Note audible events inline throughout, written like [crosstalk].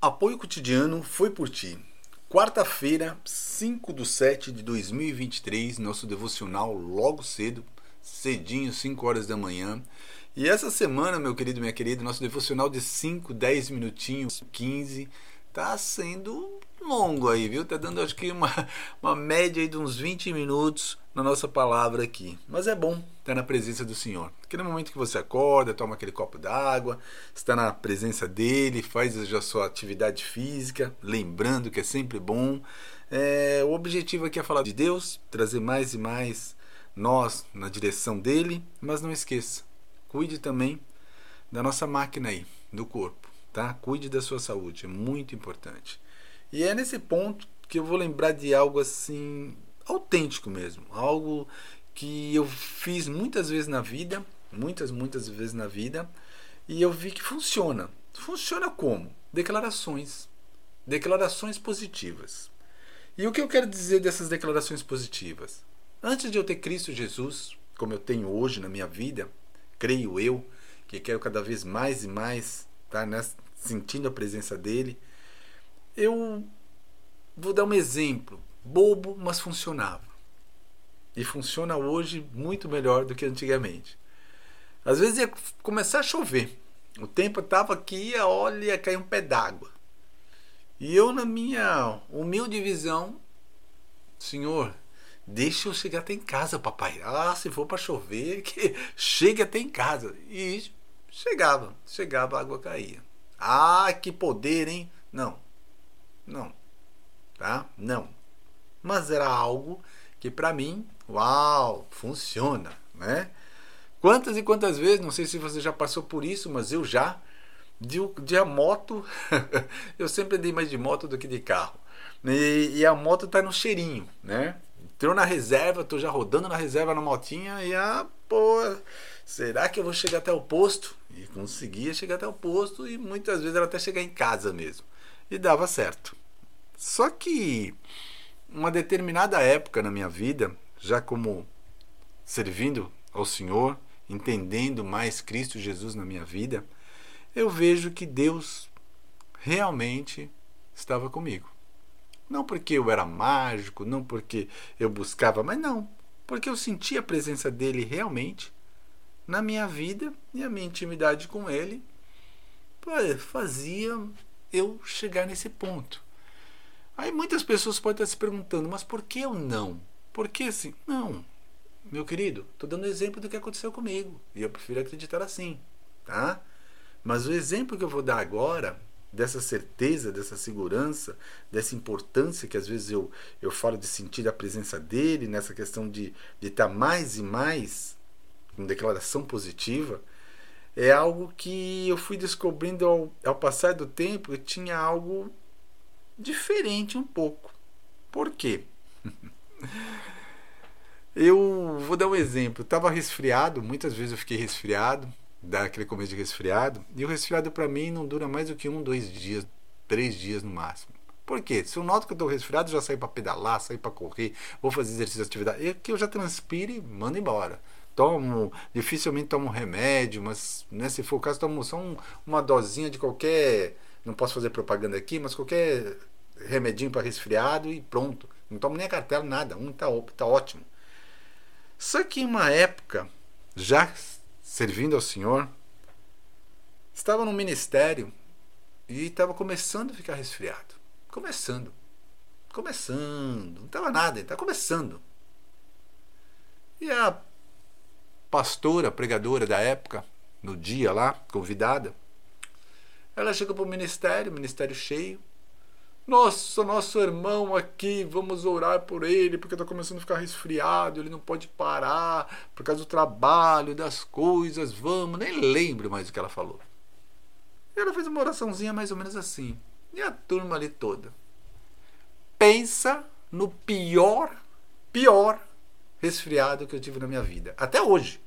Apoio cotidiano foi por ti. Quarta-feira, 5 de 7 de 2023, nosso devocional logo cedo, cedinho, 5 horas da manhã. E essa semana, meu querido, minha querida, nosso devocional de 5, 10 minutinhos, 15, tá sendo longo aí, viu? Tá dando acho que uma, [laughs] uma média aí de uns 20 minutos na nossa palavra aqui. Mas é bom estar na presença do Senhor. Aquele momento que você acorda, toma aquele copo d'água, está na presença dele, faz a sua atividade física, lembrando que é sempre bom. É, o objetivo aqui é falar de Deus, trazer mais e mais nós na direção dele, mas não esqueça, cuide também da nossa máquina aí, do corpo, tá? Cuide da sua saúde, é muito importante. E é nesse ponto que eu vou lembrar de algo assim autêntico mesmo, algo que eu fiz muitas vezes na vida, muitas, muitas vezes na vida, e eu vi que funciona. Funciona como? Declarações. Declarações positivas. E o que eu quero dizer dessas declarações positivas? Antes de eu ter Cristo Jesus, como eu tenho hoje na minha vida, creio eu, que quero cada vez mais e mais estar tá, sentindo a presença dele, eu vou dar um exemplo bobo, mas funcionava. E funciona hoje muito melhor do que antigamente. Às vezes ia começar a chover. O tempo estava aqui, olha, ia cair um pé d'água. E eu, na minha humilde visão, Senhor, deixa eu chegar até em casa, papai. Ah, se for para chover, [laughs] que chegue até em casa. E chegava, chegava, a água caía. Ah, que poder, hein? Não, não, tá? Não mas era algo que para mim, uau, funciona, né? Quantas e quantas vezes, não sei se você já passou por isso, mas eu já, de, de a moto, [laughs] eu sempre andei mais de moto do que de carro. E, e a moto tá no cheirinho, né? Entrou na reserva, tô já rodando na reserva na motinha e a pô, será que eu vou chegar até o posto? E conseguia chegar até o posto e muitas vezes era até chegar em casa mesmo. E dava certo. Só que uma determinada época na minha vida, já como servindo ao Senhor, entendendo mais Cristo Jesus na minha vida, eu vejo que Deus realmente estava comigo. Não porque eu era mágico, não porque eu buscava, mas não, porque eu sentia a presença dele realmente na minha vida e a minha intimidade com ele fazia eu chegar nesse ponto. Aí muitas pessoas podem estar se perguntando, mas por que eu não? Por que assim? Não, meu querido, estou dando exemplo do que aconteceu comigo e eu prefiro acreditar assim, tá? Mas o exemplo que eu vou dar agora, dessa certeza, dessa segurança, dessa importância que às vezes eu, eu falo de sentir a presença dele, nessa questão de estar tá mais e mais com declaração positiva, é algo que eu fui descobrindo ao, ao passar do tempo, eu tinha algo diferente um pouco. Por quê? [laughs] eu vou dar um exemplo. Eu resfriado, muitas vezes eu fiquei resfriado, dá aquele começo de resfriado, e o resfriado para mim não dura mais do que um, dois dias, três dias no máximo. Por quê? Se eu noto que eu estou resfriado, já saio para pedalar, saio para correr, vou fazer exercício de atividade. É que eu já transpiro e mando embora. Tomo, dificilmente tomo remédio, mas né, se for o caso, tomo só um, uma dosinha de qualquer não posso fazer propaganda aqui, mas qualquer remedinho para resfriado e pronto. Não tomo nem a cartela, nada. Um tá, tá ótimo. Só que em uma época, já servindo ao Senhor, estava no ministério e estava começando a ficar resfriado. Começando. Começando. Não estava nada, estava começando. E a pastora, pregadora da época, no dia lá, convidada, ela chega para o ministério, ministério cheio. Nossa, nosso irmão aqui, vamos orar por ele, porque está começando a ficar resfriado, ele não pode parar por causa do trabalho, das coisas, vamos. Nem lembro mais o que ela falou. Ela fez uma oraçãozinha mais ou menos assim. E a turma ali toda. Pensa no pior, pior resfriado que eu tive na minha vida. Até hoje.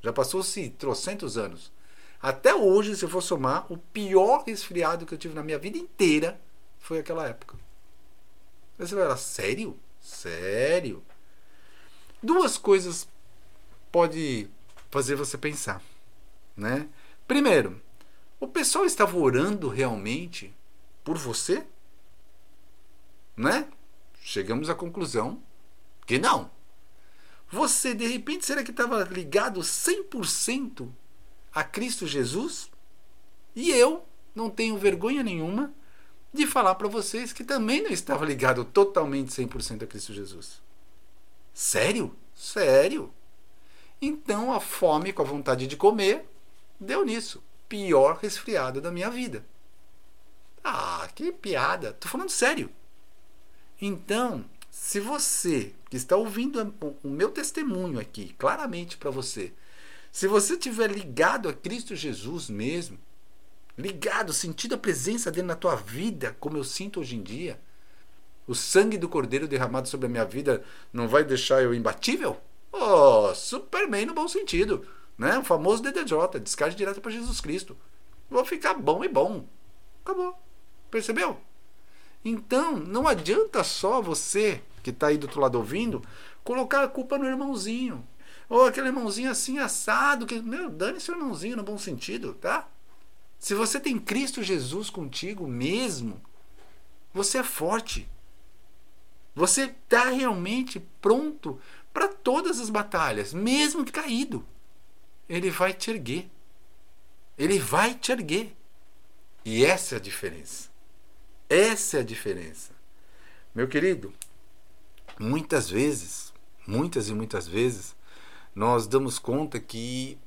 Já passou-se trocentos anos. Até hoje, se eu for somar, o pior resfriado que eu tive na minha vida inteira foi aquela época. Aí você vai falar, sério? Sério? Duas coisas pode fazer você pensar, né? Primeiro, o pessoal estava orando realmente por você? Né? Chegamos à conclusão que não. Você, de repente, será que estava ligado 100% a Cristo Jesus? E eu não tenho vergonha nenhuma de falar para vocês que também não estava ligado totalmente 100% a Cristo Jesus. Sério? Sério? Então a fome com a vontade de comer deu nisso. Pior resfriado da minha vida. Ah, que piada. Tô falando sério. Então, se você que está ouvindo o meu testemunho aqui, claramente para você, se você tiver ligado a Cristo Jesus mesmo, ligado, sentindo a presença dele na tua vida, como eu sinto hoje em dia, o sangue do Cordeiro derramado sobre a minha vida não vai deixar eu imbatível? Oh, Superman no bom sentido, né? O famoso DDJ, descarga direto para Jesus Cristo. Vou ficar bom e bom. Acabou. Percebeu? Então, não adianta só você, que está aí do outro lado ouvindo, colocar a culpa no irmãozinho. Ou aquele irmãozinho assim assado, que, meu, dane seu irmãozinho no bom sentido, tá? Se você tem Cristo Jesus contigo mesmo, você é forte. Você está realmente pronto para todas as batalhas, mesmo que caído. Ele vai te erguer. Ele vai te erguer. E essa é a diferença. Essa é a diferença. Meu querido, muitas vezes, muitas e muitas vezes, nós damos conta que,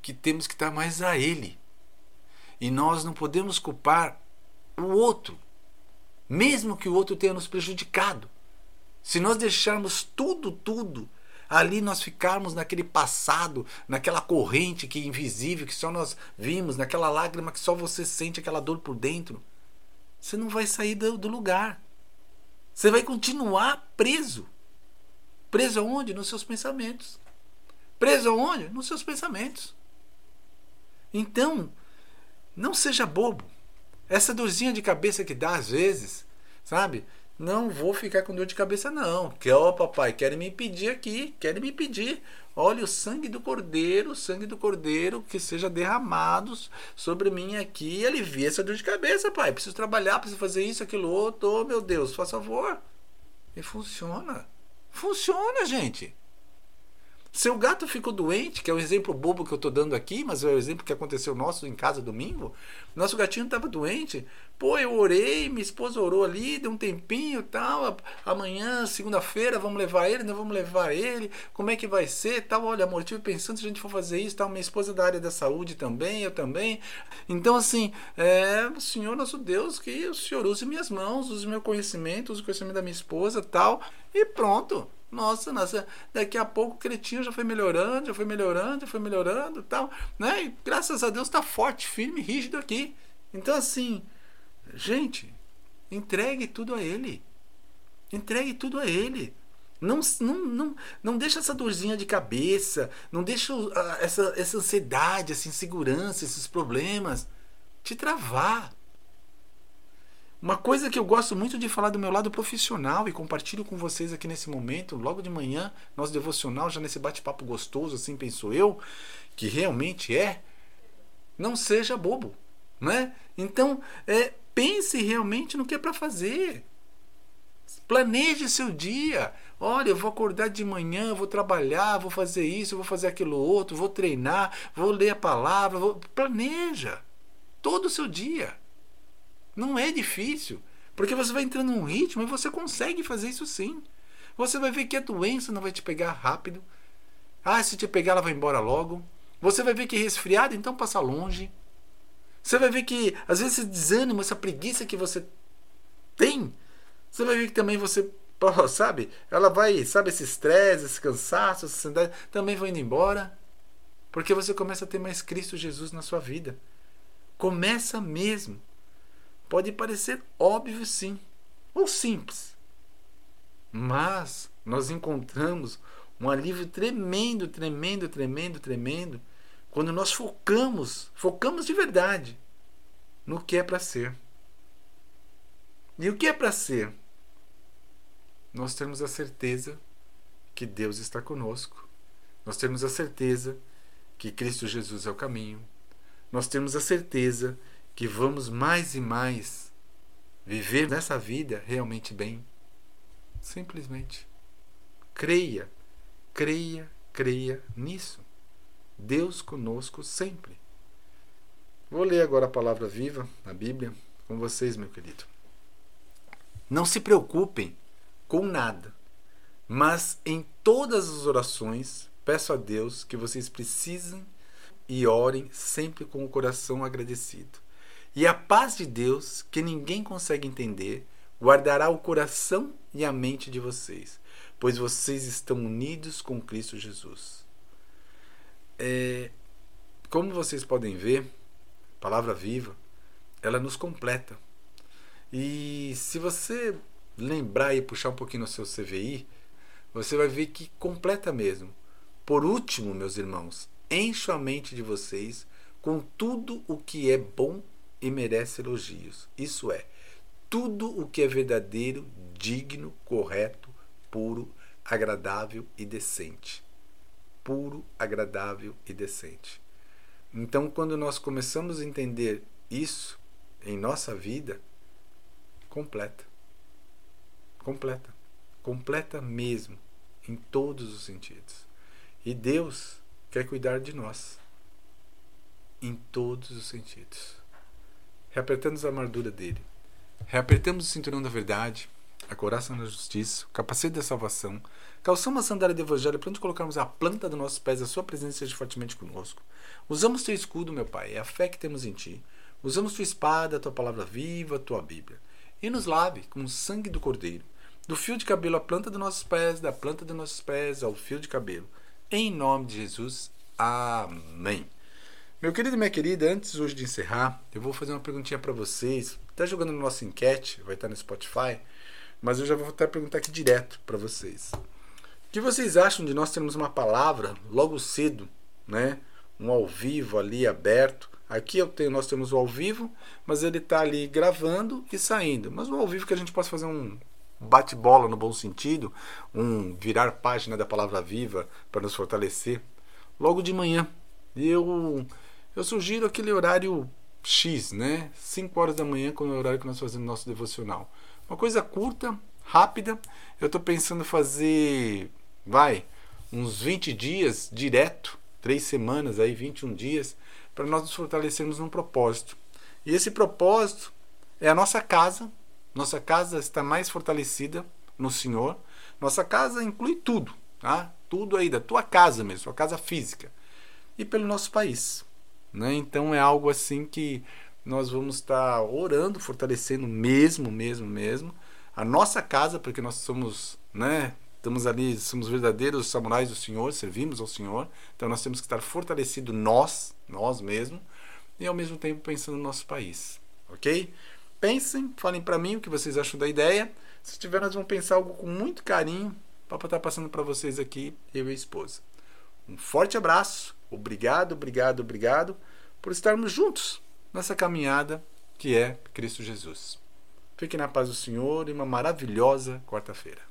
que temos que estar mais a Ele. E nós não podemos culpar o outro, mesmo que o outro tenha nos prejudicado. Se nós deixarmos tudo, tudo, ali nós ficarmos naquele passado, naquela corrente que é invisível, que só nós vimos, naquela lágrima que só você sente aquela dor por dentro, você não vai sair do, do lugar. Você vai continuar preso. Preso aonde? Nos seus pensamentos. Preso aonde? Nos seus pensamentos. Então, não seja bobo. Essa dorzinha de cabeça que dá às vezes, sabe? Não vou ficar com dor de cabeça, não. Que, ó, papai, querem me impedir aqui, querem me impedir. Olha, o sangue do cordeiro, o sangue do cordeiro, que seja derramado sobre mim aqui e alivie essa dor de cabeça, pai. Preciso trabalhar, preciso fazer isso, aquilo outro. Oh, meu Deus, faz favor. E funciona. Funciona, gente. Seu gato ficou doente, que é um exemplo bobo que eu estou dando aqui, mas é o exemplo que aconteceu nosso em casa domingo. Nosso gatinho estava doente. Pô, eu orei, minha esposa orou ali, deu um tempinho tal. Amanhã, segunda-feira, vamos levar ele, não vamos levar ele. Como é que vai ser? Tal, olha, amor, estive pensando se a gente for fazer isso, tal. Minha esposa é da área da saúde também, eu também. Então, assim, é, Senhor nosso Deus, que o Senhor use minhas mãos, use meu conhecimento, use o conhecimento da minha esposa, tal. E pronto. Nossa, nossa, daqui a pouco o cretinho já foi melhorando, já foi melhorando, já foi melhorando tal, né? E graças a Deus está forte, firme, rígido aqui. Então, assim, gente, entregue tudo a Ele. Entregue tudo a Ele. Não, não, não, não deixa essa dorzinha de cabeça, não deixa essa, essa ansiedade, essa insegurança, esses problemas te travar. Uma coisa que eu gosto muito de falar do meu lado profissional e compartilho com vocês aqui nesse momento, logo de manhã, nosso devocional, já nesse bate-papo gostoso, assim penso eu, que realmente é, não seja bobo, né? Então, é, pense realmente no que é para fazer. Planeje seu dia. Olha, eu vou acordar de manhã, vou trabalhar, vou fazer isso, vou fazer aquilo outro, vou treinar, vou ler a palavra. Vou... Planeja todo o seu dia. Não é difícil, porque você vai entrando num ritmo e você consegue fazer isso sim. Você vai ver que a doença não vai te pegar rápido. Ah, se te pegar, ela vai embora logo. Você vai ver que resfriado, então passa longe. Você vai ver que, às vezes, esse desânimo, essa preguiça que você tem, você vai ver que também você, [laughs] sabe, ela vai, sabe, esse estresse, esse cansaço, essa ansiedade, também vai indo embora. Porque você começa a ter mais Cristo Jesus na sua vida. Começa mesmo. Pode parecer óbvio, sim, ou simples. Mas nós encontramos um alívio tremendo, tremendo, tremendo, tremendo, quando nós focamos, focamos de verdade no que é para ser. E o que é para ser? Nós temos a certeza que Deus está conosco. Nós temos a certeza que Cristo Jesus é o caminho. Nós temos a certeza que vamos mais e mais viver nessa vida realmente bem. Simplesmente. Creia, creia, creia nisso. Deus conosco sempre. Vou ler agora a palavra viva na Bíblia com vocês, meu querido. Não se preocupem com nada, mas em todas as orações peço a Deus que vocês precisem e orem sempre com o coração agradecido. E a paz de Deus, que ninguém consegue entender, guardará o coração e a mente de vocês, pois vocês estão unidos com Cristo Jesus. É, como vocês podem ver, palavra viva, ela nos completa. E se você lembrar e puxar um pouquinho no seu CVI, você vai ver que completa mesmo. Por último, meus irmãos, encho a mente de vocês com tudo o que é bom e merece elogios. Isso é, tudo o que é verdadeiro, digno, correto, puro, agradável e decente. Puro, agradável e decente. Então, quando nós começamos a entender isso em nossa vida, completa. Completa. Completa mesmo, em todos os sentidos. E Deus quer cuidar de nós, em todos os sentidos. Reapertamos a armadura dele Reapertamos o cinturão da verdade, a coraça da justiça, o capacete da salvação, calçamos a sandália do evangelho para onde colocarmos a planta dos nossos pés, a sua presença seja fortemente conosco. Usamos teu escudo, meu Pai, é a fé que temos em ti. Usamos tua espada, tua palavra viva, tua Bíblia. E nos lave com o sangue do Cordeiro, do fio de cabelo à planta dos nossos pés, da planta dos nossos pés ao fio de cabelo. Em nome de Jesus. Amém. Meu querido e minha querida, antes hoje de encerrar, eu vou fazer uma perguntinha para vocês. Está jogando no nosso enquete, vai estar no Spotify, mas eu já vou até perguntar aqui direto para vocês. O que vocês acham de nós termos uma palavra logo cedo, né? Um ao vivo ali aberto. Aqui eu tenho, nós temos o ao vivo, mas ele está ali gravando e saindo. Mas o ao vivo que a gente possa fazer um bate-bola no bom sentido, um virar página da palavra viva para nos fortalecer logo de manhã. Eu eu sugiro aquele horário X, né? 5 horas da manhã, quando é o horário que nós fazemos nosso devocional. Uma coisa curta, rápida. Eu estou pensando fazer, vai, uns 20 dias direto, 3 semanas aí, 21 dias, para nós nos fortalecermos num propósito. E esse propósito é a nossa casa. Nossa casa está mais fortalecida no Senhor. Nossa casa inclui tudo, tá? Tudo aí da tua casa mesmo, sua casa física. E pelo nosso país. Né? Então é algo assim que nós vamos estar orando, fortalecendo mesmo, mesmo, mesmo a nossa casa, porque nós somos, né, estamos ali, somos verdadeiros samurais do Senhor, servimos ao Senhor. Então nós temos que estar fortalecido nós, nós mesmos, e ao mesmo tempo pensando no nosso país, ok? Pensem, falem para mim o que vocês acham da ideia. Se tiver, nós vamos pensar algo com muito carinho para estar tá passando para vocês aqui, eu e a esposa. Um forte abraço Obrigado, obrigado, obrigado por estarmos juntos nessa caminhada que é Cristo Jesus. Fique na paz do Senhor e uma maravilhosa quarta-feira.